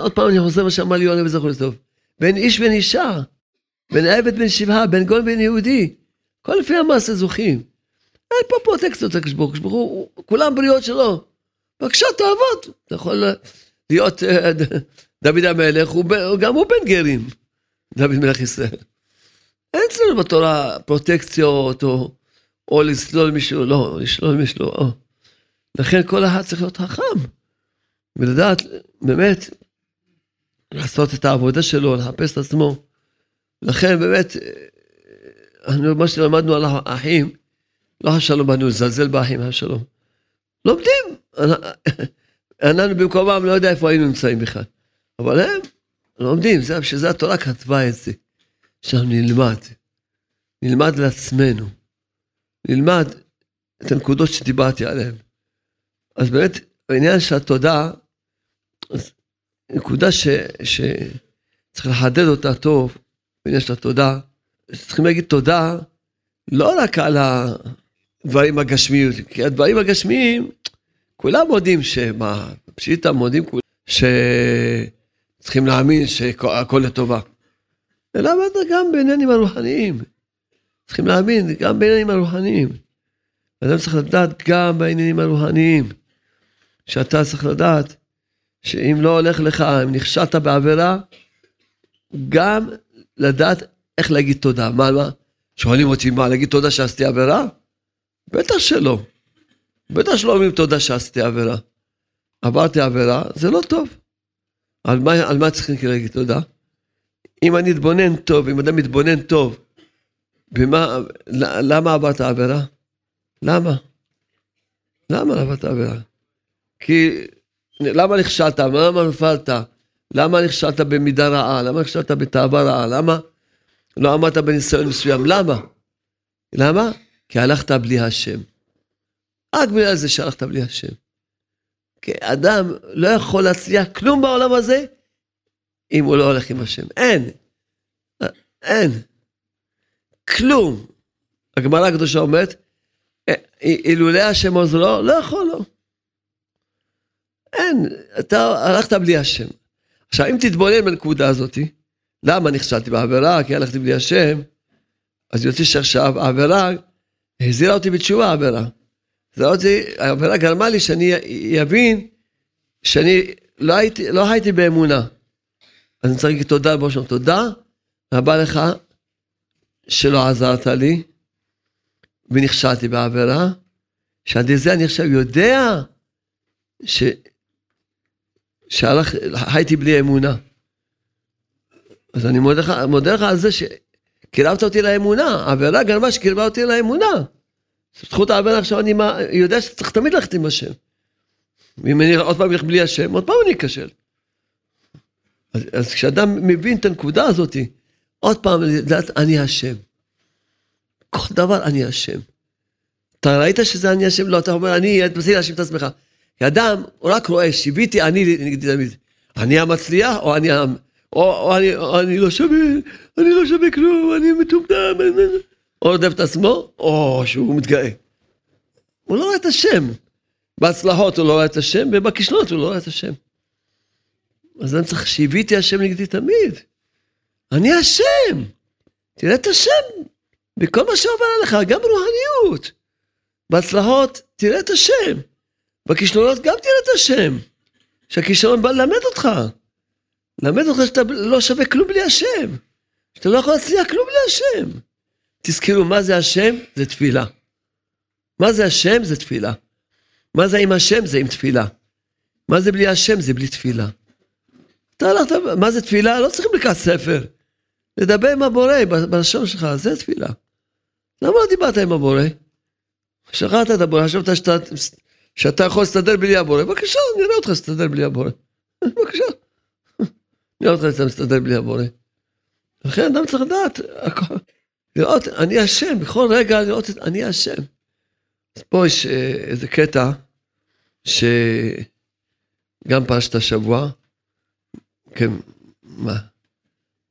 עוד פעם אני חוזר מה שאמר לי יונה וזכור לטוב. בין איש בין אישה, בין עבד בין שבעה, בין גון בין יהודי. כל לפי המעשה זוכים. אין פה פרוטקסטיות לקדוש כולם בריאות שלו. בבקשה, תעבוד. אתה יכול להיות אה, דוד המלך, גם הוא בן גרים, דוד מלך ישראל. אין אצלנו בתורה פרוטקציות, או, או לסלול מישהו, לא, לשלול מישהו, או. לכן כל אחד צריך להיות חכם, ולדעת באמת לעשות את העבודה שלו, לחפש את עצמו. לכן באמת, מה שלמדנו על האחים, לא חשבנו באנו לזלזל באחים, שלום. לומדים. אנחנו במקומם לא יודע איפה היינו נמצאים בכלל. אבל הם לומדים, זה בשביל זה התורה כתבה את זה. שאנחנו נלמד. נלמד לעצמנו. נלמד את הנקודות שדיברתי עליהן. אז באמת, בעניין של התודה, נקודה ש, שצריך לחדד אותה טוב, בעניין של התודה, צריכים להגיד תודה לא רק על הדברים הגשמיים, כי הדברים הגשמיים, כולם מודים שמה, פשיטה מודים כולם, צריכים להאמין שהכל לטובה. אלא גם בעניינים הרוחניים. צריכים להאמין גם בעניינים הרוחניים. אדם צריך לדעת גם בעניינים הרוחניים, שאתה צריך לדעת שאם לא הולך לך, אם נכשלת בעבירה, גם לדעת איך להגיד תודה. מה, מה? שואלים אותי, מה, להגיד תודה שעשיתי עבירה? בטח שלא. בטח שלא אומרים תודה שעשיתי עבירה. עברתי עבירה, זה לא טוב. על מה, על מה צריכים להגיד תודה? אם אני אתבונן טוב, אם אדם מתבונן טוב, במה, למה עברת עבירה? למה? למה עברת עבירה? כי, למה נכשלת? למה נפלת? למה נכשלת במידה רעה? למה נכשלת בתאווה רעה? למה לא עמדת בניסיון מסוים? למה? למה? כי הלכת בלי השם. רק בגלל זה שהלכת בלי השם. כי אדם לא יכול להצליח כלום בעולם הזה אם הוא לא הולך עם השם. אין. אין. כלום. הגמרא הקדושה אומרת, אילולא השם עוזרו, לא יכול לו. אין, אתה הלכת בלי השם. עכשיו, אם תתבונן בנקודה הזאת, למה נכשלתי בעבירה? כי הלכתי בלי השם, אז יוצא שעכשיו העבירה החזירה אותי בתשובה, העבירה. העבירה גרמה לי שאני אבין שאני לא הייתי, לא הייתי באמונה. אז אני צריך להגיד תודה לבוא שם, תודה רבה לך שלא עזרת לי ונכשלתי בעבירה, שעד לזה אני עכשיו יודע ש... שהלך, הייתי בלי אמונה. אז אני מודה לך, מודה לך על זה שקירבת אותי לאמונה, העבירה גרמה שקירבה אותי לאמונה. זכות העבירה עכשיו אני יודע שצריך תמיד ללכת עם השם. ואם אני עוד פעם אלך בלי השם, עוד פעם אני אכשל. אז, אז כשאדם מבין את הנקודה הזאת, עוד פעם לדעת אני השם. כל דבר אני השם. אתה ראית שזה אני השם? לא, אתה אומר אני, תנסי להאשים את עצמך. כי אדם, הוא רק רואה, שיוויתי אני נגדי תמיד. אני המצליח או אני ה... או, או, אני, או אני לא שווה, אני לא שווה כלום, אני מטומטם, או רודף את עצמו, או שהוא מתגאה. הוא לא רואה את השם. בהצלחות הוא לא רואה את השם, ובכישלונות הוא לא רואה את השם. אז אני צריך שהביאתי השם נגדי תמיד. אני השם. תראה את השם בכל מה שעובר עליך, גם ברוחניות. בהצלחות, תראה את השם. בכישלונות גם תראה את השם. שהכישלון בא ללמד אותך. ללמד אותך שאתה לא שווה כלום בלי השם. שאתה לא יכול להצליח כלום בלי השם. תזכרו, מה זה השם? זה תפילה. מה זה השם? זה תפילה. מה זה עם השם? זה עם תפילה. מה זה בלי השם? זה בלי תפילה. אתה הלכת, מה זה תפילה? לא צריכים לקראת ספר. לדבר עם הבורא בלשון שלך, זה תפילה. למה לא דיברת עם הבורא? שכחת את הבורא, חשבת שאתה, שאתה יכול להסתדר בלי הבורא, בבקשה, נראה אותך להסתדר בלי הבורא. בבקשה. נראה אותך להסתדר בלי הבורא. לכן אדם צריך לדעת, לראות, אני השם, בכל רגע לראות את אני השם. אז פה יש אה, איזה קטע, שגם פרשת השבוע, כן, מה,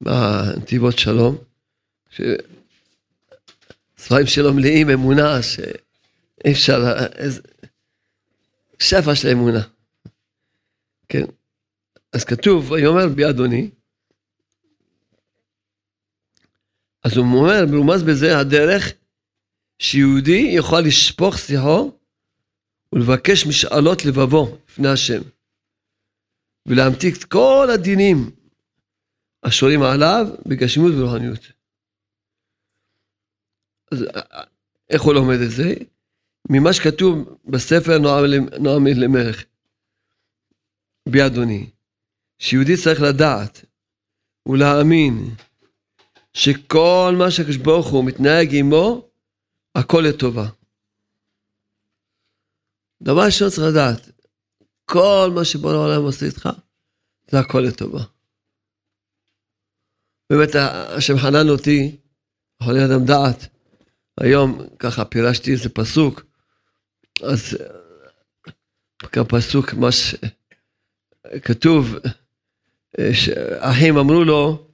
מה, נתיבות שלום, ספרים שלו מלאים אמונה, שאי אפשר, איזה, שפע של אמונה. כן, אז כתוב, ויאמר בי אדוני, אז הוא אומר, מרומז בזה הדרך שיהודי יכול לשפוך שיחו ולבקש משאלות לבבו לפני השם, ולהמתיק את כל הדינים השורים עליו בגשמיות ורוחניות. אז איך הוא לומד את זה? ממה שכתוב בספר נועם למלך, בי אדוני, שיהודי צריך לדעת ולהאמין שכל מה שהקדוש ברוך הוא מתנהג עמו, הכל לטובה. דבר ראשון צריך לדעת, כל מה שבורא העולם עושה איתך, זה הכל לטובה. באמת, השם חנן אותי, יכול להיות אדם דעת. היום, ככה, פירשתי איזה פסוק, אז פסוק, מה שכתוב, שהאחים אמרו לו,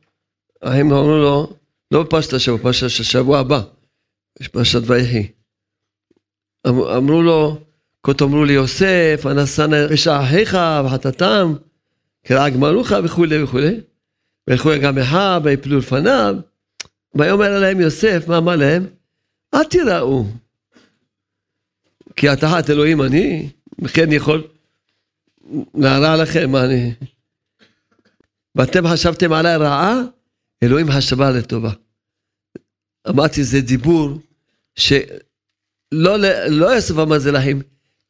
האחים אמרו לו, לא בפרשת השבוע, בפרשת השבוע הבא, יש פרשת ויחי. אמ-, אמרו לו, כה תאמרו לי יוסף, הנשאנה רשע אחיך וחטאתם, כרעג מלוכה וכולי וכולי. וילכו גם אחיו ויפלו לפניו. ויאמר אליהם יוסף, מה אמר להם? אל תיראו. כי התחת אלוהים אני, וכן יכול להרע לכם, מה אני... ואתם חשבתם עליי רעה, אלוהים חשבה לטובה. אמרתי, זה דיבור שלא לא יוסף אמר זה להם,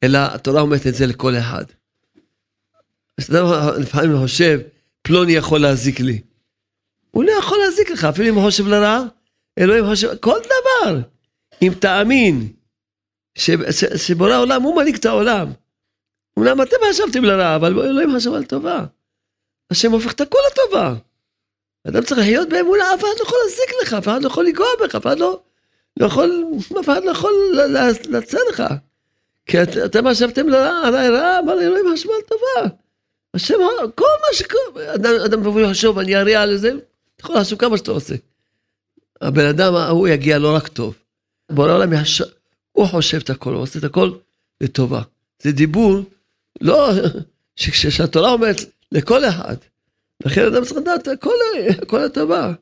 אלא התורה אומרת את זה לכל אחד. לפעמים חושב, פלוני יכול להזיק לי. הוא לא יכול להזיק לך, אפילו אם הוא חושב לרעה, אלוהים חושב, כל דבר. אם תאמין שבורא העולם הוא מנהיג את העולם. אמנם אתם חשבתם לרעה, אבל אלוהים חשב על טובה. השם הופך את הכל לטובה. אדם צריך לחיות באמונה, אף אחד לא יכול להזיק לך, אף אחד לא יכול לנגוע בך, אף אחד לא, לא יכול, אף אחד לא יכול לצאת לך. כי את, אתם חשבתם עליי רעה, אבל אלוהים חשב על טובה. השם, כל מה שקורה, אדם, אדם מבוא לחשוב, אני אריע לזה, אתה יכול לעשות כמה שאתה רוצה. הבן אדם ההוא יגיע לא רק טוב. בורא העולם יחשב, הוא חושב את הכל, הוא עושה את הכל לטובה. זה דיבור, לא, שכשהתורה אומרת לכל אחד, לכן אדם צריך לדעת הכל, הטובה.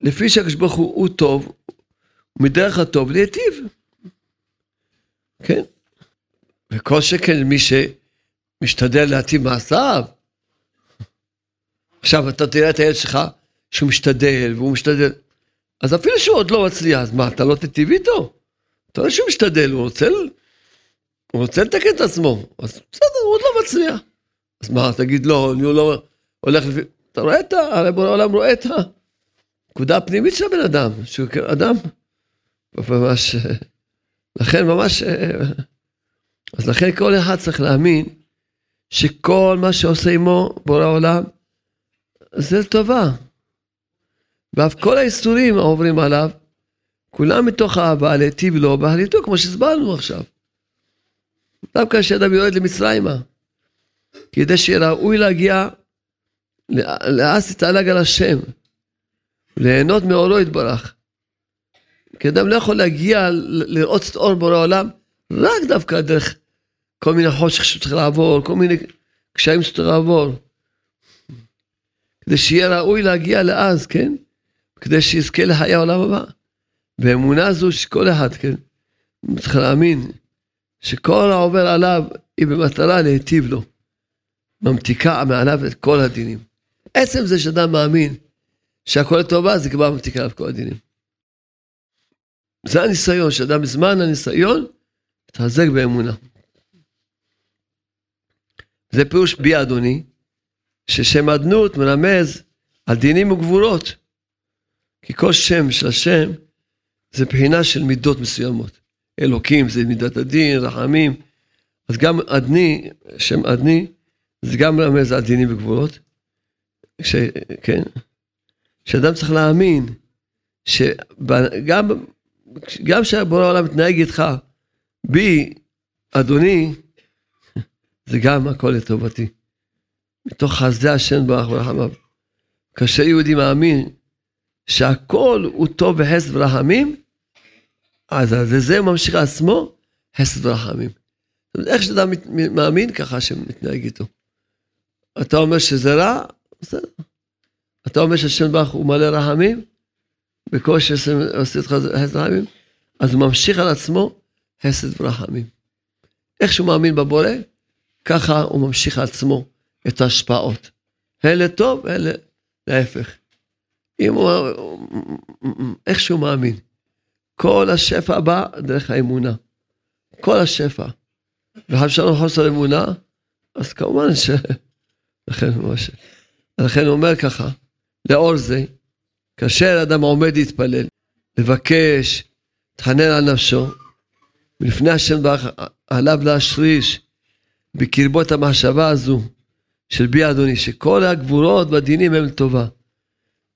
לפי שהקדוש ברוך הוא, הוא טוב, מדרך הטוב להיטיב. כן? וכל שכן מי שמשתדל להטיב מעשיו. עכשיו אתה תראה את הילד שלך שהוא משתדל והוא משתדל, אז אפילו שהוא עוד לא מצליח, אז מה, אתה לא תיטיב איתו? אתה רואה שהוא משתדל, הוא רוצה, הוא רוצה לתקן את עצמו, אז בסדר, הוא עוד לא מצליח. אז מה, תגיד לא, אני לא הולך לפי... אתה רואה את ה... הרי בורא העולם רואה את הנקודה הפנימית של הבן אדם, שהוא אדם ממש... לכן ממש... אז לכן כל אחד צריך להאמין שכל מה שעושה עמו בורא העולם זה לטובה. ואף כל האיסורים העוברים עליו כולם מתוך אהבה להיטיב לו בהליטו, כמו שהסברנו עכשיו. דווקא כשאדם יורד למצרימה, כדי שיהיה ראוי להגיע לאס יתעלג על השם, ליהנות מאורו יתברך. כי אדם לא יכול להגיע לראות את אור בורא העולם רק דווקא דרך כל מיני חושך שצריך לעבור, כל מיני קשיים שצריך לעבור. כדי שיהיה ראוי להגיע לאז, כן? כדי שיזכה לחיי העולם הבא. באמונה זו שכל אחד, כן, צריך להאמין שכל העובר עליו היא במטרה להיטיב לו. ממתיקה מעליו את כל הדינים. עצם זה שאדם מאמין שהכל לטובה, זה כבר ממתיקה עליו כל הדינים. זה הניסיון, שאדם בזמן הניסיון, מתחזק באמונה. זה פירוש בי אדוני, ששם אדנות מרמז על דינים וגבורות. כי כל שם של השם זה בחינה של מידות מסוימות. אלוקים זה מידת הדין, רחמים. אז גם אדני, שם אדני, זה גם מרמז על דינים וגבולות. ש, כן? שאדם צריך להאמין שגם גם כשבורא העולם מתנהג איתך בי, אדוני, זה גם הכל לטובתי. מתוך חסדי השם ברח ורחמיו. כאשר יהודי מאמין שהכל הוא טוב בחסד ורחמים, אז על זה ממשיך לעצמו חסד ורחמים. איך שאדם מאמין ככה שמתנהג איתו. אתה אומר שזה רע, בסדר. אתה אומר שהשם ברוך הוא מלא רחמים, בקושי עושה איתך חסד ורחמים, אז הוא ממשיך על עצמו חסד ורחמים. איך שהוא מאמין בבורא, ככה הוא ממשיך על עצמו את ההשפעות. הן לטוב והן להפך. אם הוא, איך שהוא מאמין. כל השפע בא דרך האמונה. כל השפע. וחשב שלנו חוסר אמונה, אז כמובן ש... לכן ממש... לכן הוא אומר ככה, לאור זה, כאשר אדם עומד להתפלל, לבקש, תחנן על נפשו, ולפני השם ברך עליו להשריש בקרבו את המחשבה הזו של בי אדוני, שכל הגבורות והדינים הם לטובה.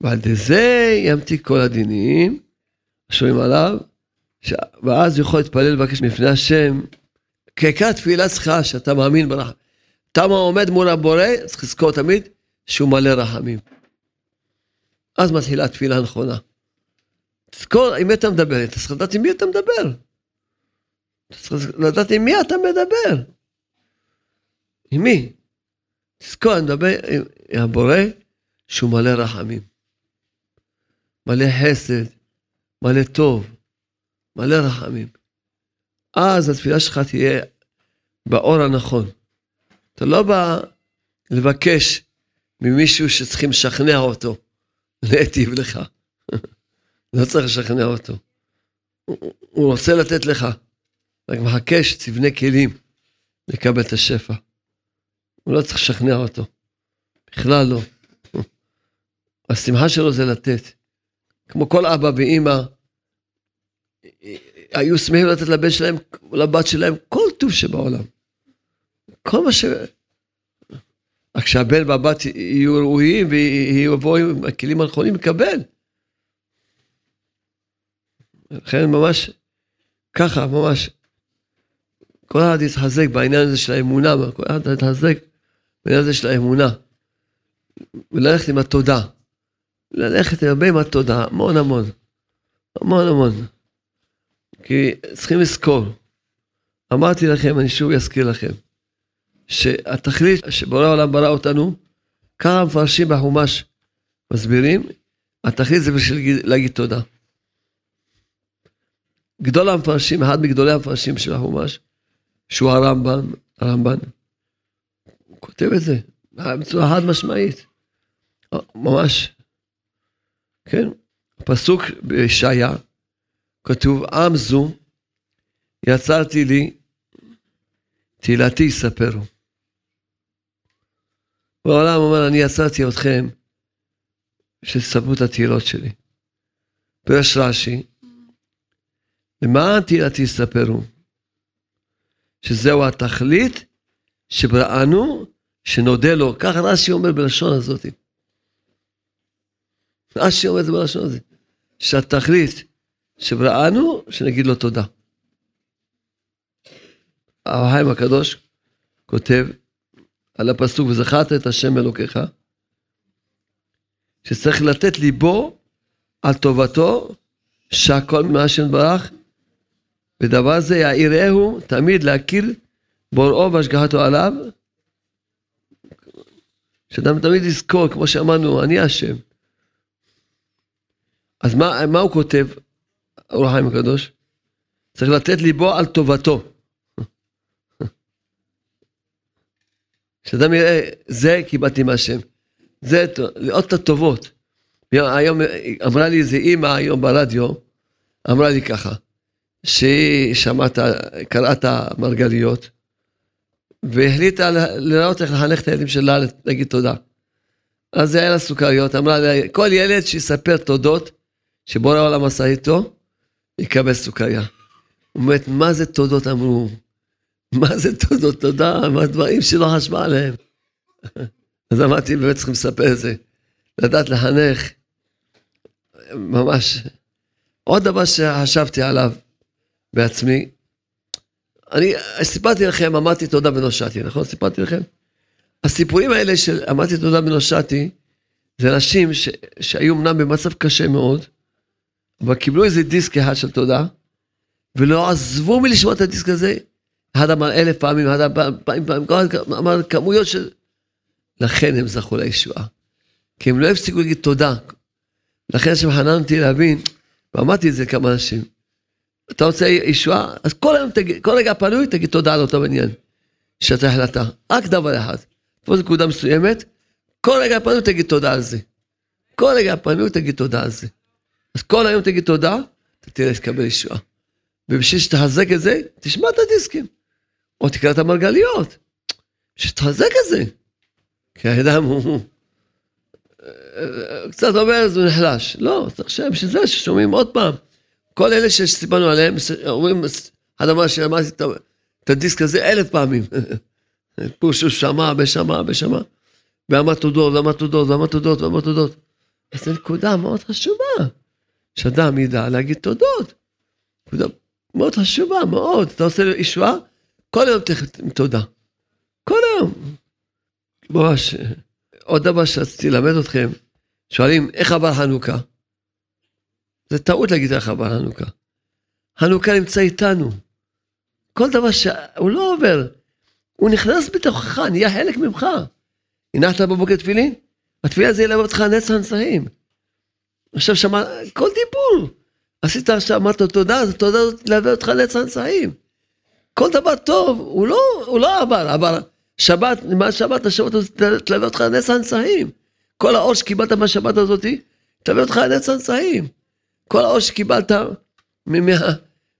ועל ידי זה ימתיק כל הדינים, שומעים עליו, ש... ואז יכול להתפלל לבקש מפני השם, כעיקר תפילה צריכה שאתה מאמין ברחם. אתה עומד מול הבורא, צריך לזכור תמיד שהוא מלא רחמים. אז מתחילה התפילה הנכונה. תזכור עם מי אתה מדבר, אתה צריך לדעת עם מי אתה מדבר. אתה צריך לדעת עם מי אתה מדבר. עם מי? תזכור, אני מדבר עם הבורא שהוא מלא רחמים. מלא חסד, מלא טוב, מלא רחמים. אז התפילה שלך תהיה באור הנכון. אתה לא בא לבקש ממישהו שצריכים לשכנע אותו להיטיב לך. לא צריך לשכנע אותו. הוא רוצה לתת לך, רק מחכה שתבנה כלים לקבל את השפע. הוא לא צריך לשכנע אותו. בכלל לא. השמחה שלו זה לתת. כמו כל אבא ואימא, היו שמחים לתת לבן שלהם, לבת שלהם, כל טוב שבעולם. כל מה ש... רק שהבן והבת יהיו ראויים ויבואו עם הכלים הנכונים לקבל. לכן ממש ככה, ממש. כל אחד יתחזק בעניין הזה של האמונה, כל אחד יתחזק בעניין הזה של האמונה. וללכת עם התודה. ללכת הרבה עם התודה, המון המון. המון המון. כי צריכים לזכור, אמרתי לכם, אני שוב אזכיר לכם, שהתכלית שבורא העולם ברא אותנו, כמה מפרשים בחומש מסבירים, התכלית זה בשביל להגיד תודה. גדול המפרשים, אחד מגדולי המפרשים של החומש, שהוא הרמב"ן, הרמב"ן, הוא כותב את זה בצורה חד משמעית, ממש, כן, פסוק בישעיה, כתוב, עם זו יצרתי לי, תהילתי יספרו. בעולם אומר, אני יצרתי אתכם, שתספרו את התהילות שלי. פרש רש"י, למען תהילתי יספרו, שזהו התכלית שבראנו, שנודה לו. ככה רש"י אומר בלשון הזאת. רש"י אומר את זה בלשון הזאת. שהתכלית שבראנו, שנגיד לו תודה. החיים הקדוש כותב על הפסוק, וזכרת את השם אלוקיך, שצריך לתת ליבו על טובתו, שהכל מהשם ברך, ודבר זה יעירהו תמיד להכיר בוראו והשגחתו עליו, שאדם תמיד יזכור, כמו שאמרנו, אני השם. אז מה, מה הוא כותב, אור החיים הקדוש? צריך לתת ליבו על טובתו. שאדם יראה, זה קיבלתי מהשם. זה לראות את הטובות. היום אמרה לי איזה אימא היום ברדיו, אמרה לי ככה, שהיא שמעת, קראת מרגליות, והחליטה לראות איך לחנך את הילדים שלה להגיד תודה. אז זה היה לה סוכריות, אמרה לה, כל ילד שיספר תודות שבורא העולם עשה איתו, יקבל סוכריה. אומרת, מה זה תודות אמרו? מה זה תודות? תודה, מה דברים שלא חשבה עליהם. אז אמרתי, באמת צריכים לספר את זה. לדעת לחנך, ממש. עוד דבר שחשבתי עליו בעצמי, אני סיפרתי לכם, אמרתי תודה ונושעתי, נכון? סיפרתי לכם? הסיפורים האלה של אמרתי תודה ונושעתי, זה אנשים ש, שהיו אמנם במצב קשה מאוד, אבל קיבלו איזה דיסק אחד של תודה, ולא עזבו מלשמוע את הדיסק הזה. אחד אמר אלף פעמים, אחד אמר פעמים, פעמים, אמר כמויות של... לכן הם זכו לישועה. כי הם לא הפסיקו להגיד תודה. לכן השם חנן אותי להבין, ואמרתי את זה לכמה אנשים. אתה רוצה ישועה? אז כל היום תגיד, כל רגע פנוי תגיד תודה על אותו עניין שאתה החלטה. רק דבר אחד. פה זו נקודה מסוימת, כל רגע פנוי תגיד תודה על זה. כל רגע פנוי תגיד תודה על זה. אז כל היום תגיד תודה, אתה תראה שתקבל ישועה. ובשביל שתחזק את זה, תשמע את הדיסקים. או תקרא את המרגליות. שתחזק את זה. כי האדם הוא... קצת אומר, אז הוא נחלש. לא, צריך שם בשביל זה ששומעים עוד פעם. כל אלה שסיפרנו עליהם, אומרים, אחד אמר שאמרתי את הדיסק הזה אלף פעמים. פושו שמע ושמע ושמע. ואמר תודות, ואמר תודות, ואמר תודות, ואמר תודות. אז זו נקודה מאוד חשובה. שאדם ידע להגיד תודות. נקודה מאוד חשובה, מאוד. אתה עושה ישועה, כל היום עם תודה. כל היום. ממש. עוד דבר שרציתי ללמד אתכם, שואלים, איך עבר חנוכה? זה טעות להגיד איך עבר חנוכה. חנוכה נמצא איתנו. כל דבר שהוא לא עובר, הוא נכנס בתוכך, נהיה חלק ממך. הנחת בבוקר תפילין? התפילה זה ילווה אותך נצח נצחים. עכשיו שמע, כל דיבור. עשית עכשיו, אמרת תודה, אז תודה הזאת תלווה אותך נצח נצחים. כל דבר טוב, הוא לא, הוא לא עבר, אבל שבת, מה שבת, השבת הזאת תלווה אותך נצח נצחים. כל האור שקיבלת מהשבת הזאת, תלווה אותך נצח נצחים. כל האור שקיבלת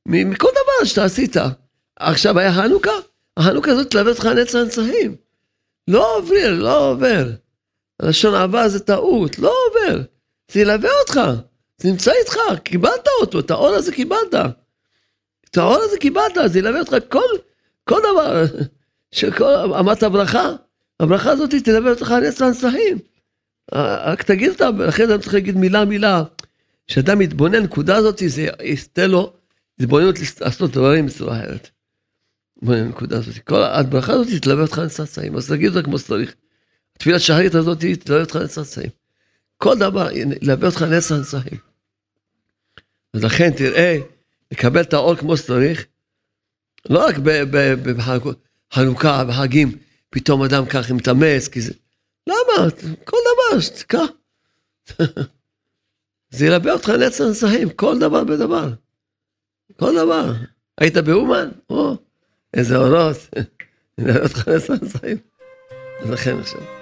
מכל דבר שאתה עשית. עכשיו היה חנוכה, החנוכה הזאת תלווה אותך נצח נצחים. לא עובר, לא עובר. לשון עבר זה טעות, לא עובר. זה ילווה אותך, זה נמצא איתך, קיבלת אותו, את האור הזה קיבלת. את האור הזה קיבלת, זה ילווה אותך כל, כל דבר. שכל, אמרת ברכה, הברכה הזאת תלווה אותך נצח נצחים. רק תגיד אותה, לכן אני צריך להגיד מילה מילה. כשאדם מתבונן, נקודה הזאת, זה יסתה לו התבוננות לעשות דברים בצורה אחרת. בואי הנקודה הזאת. כל הברכה הזאת תלווה אותך לצאצאים, אז תגיד אותה כמו שצריך. התפילת שחרית הזאת תלווה אותך לצאצאים. כל דבר ילווה אותך לעשר נצחים. אז לכן תראה, לקבל את האור כמו שצריך, לא רק בחנוכה, בחגים, פתאום אדם ככה מתאמץ, כי זה... למה? כל דבר, שתקע. זה ילווה אותך לעשר נצחים, כל דבר בדבר. כל דבר. היית באומן? או, איזה אורות. נראה אותך לעשר נצחים. אז לכן עכשיו.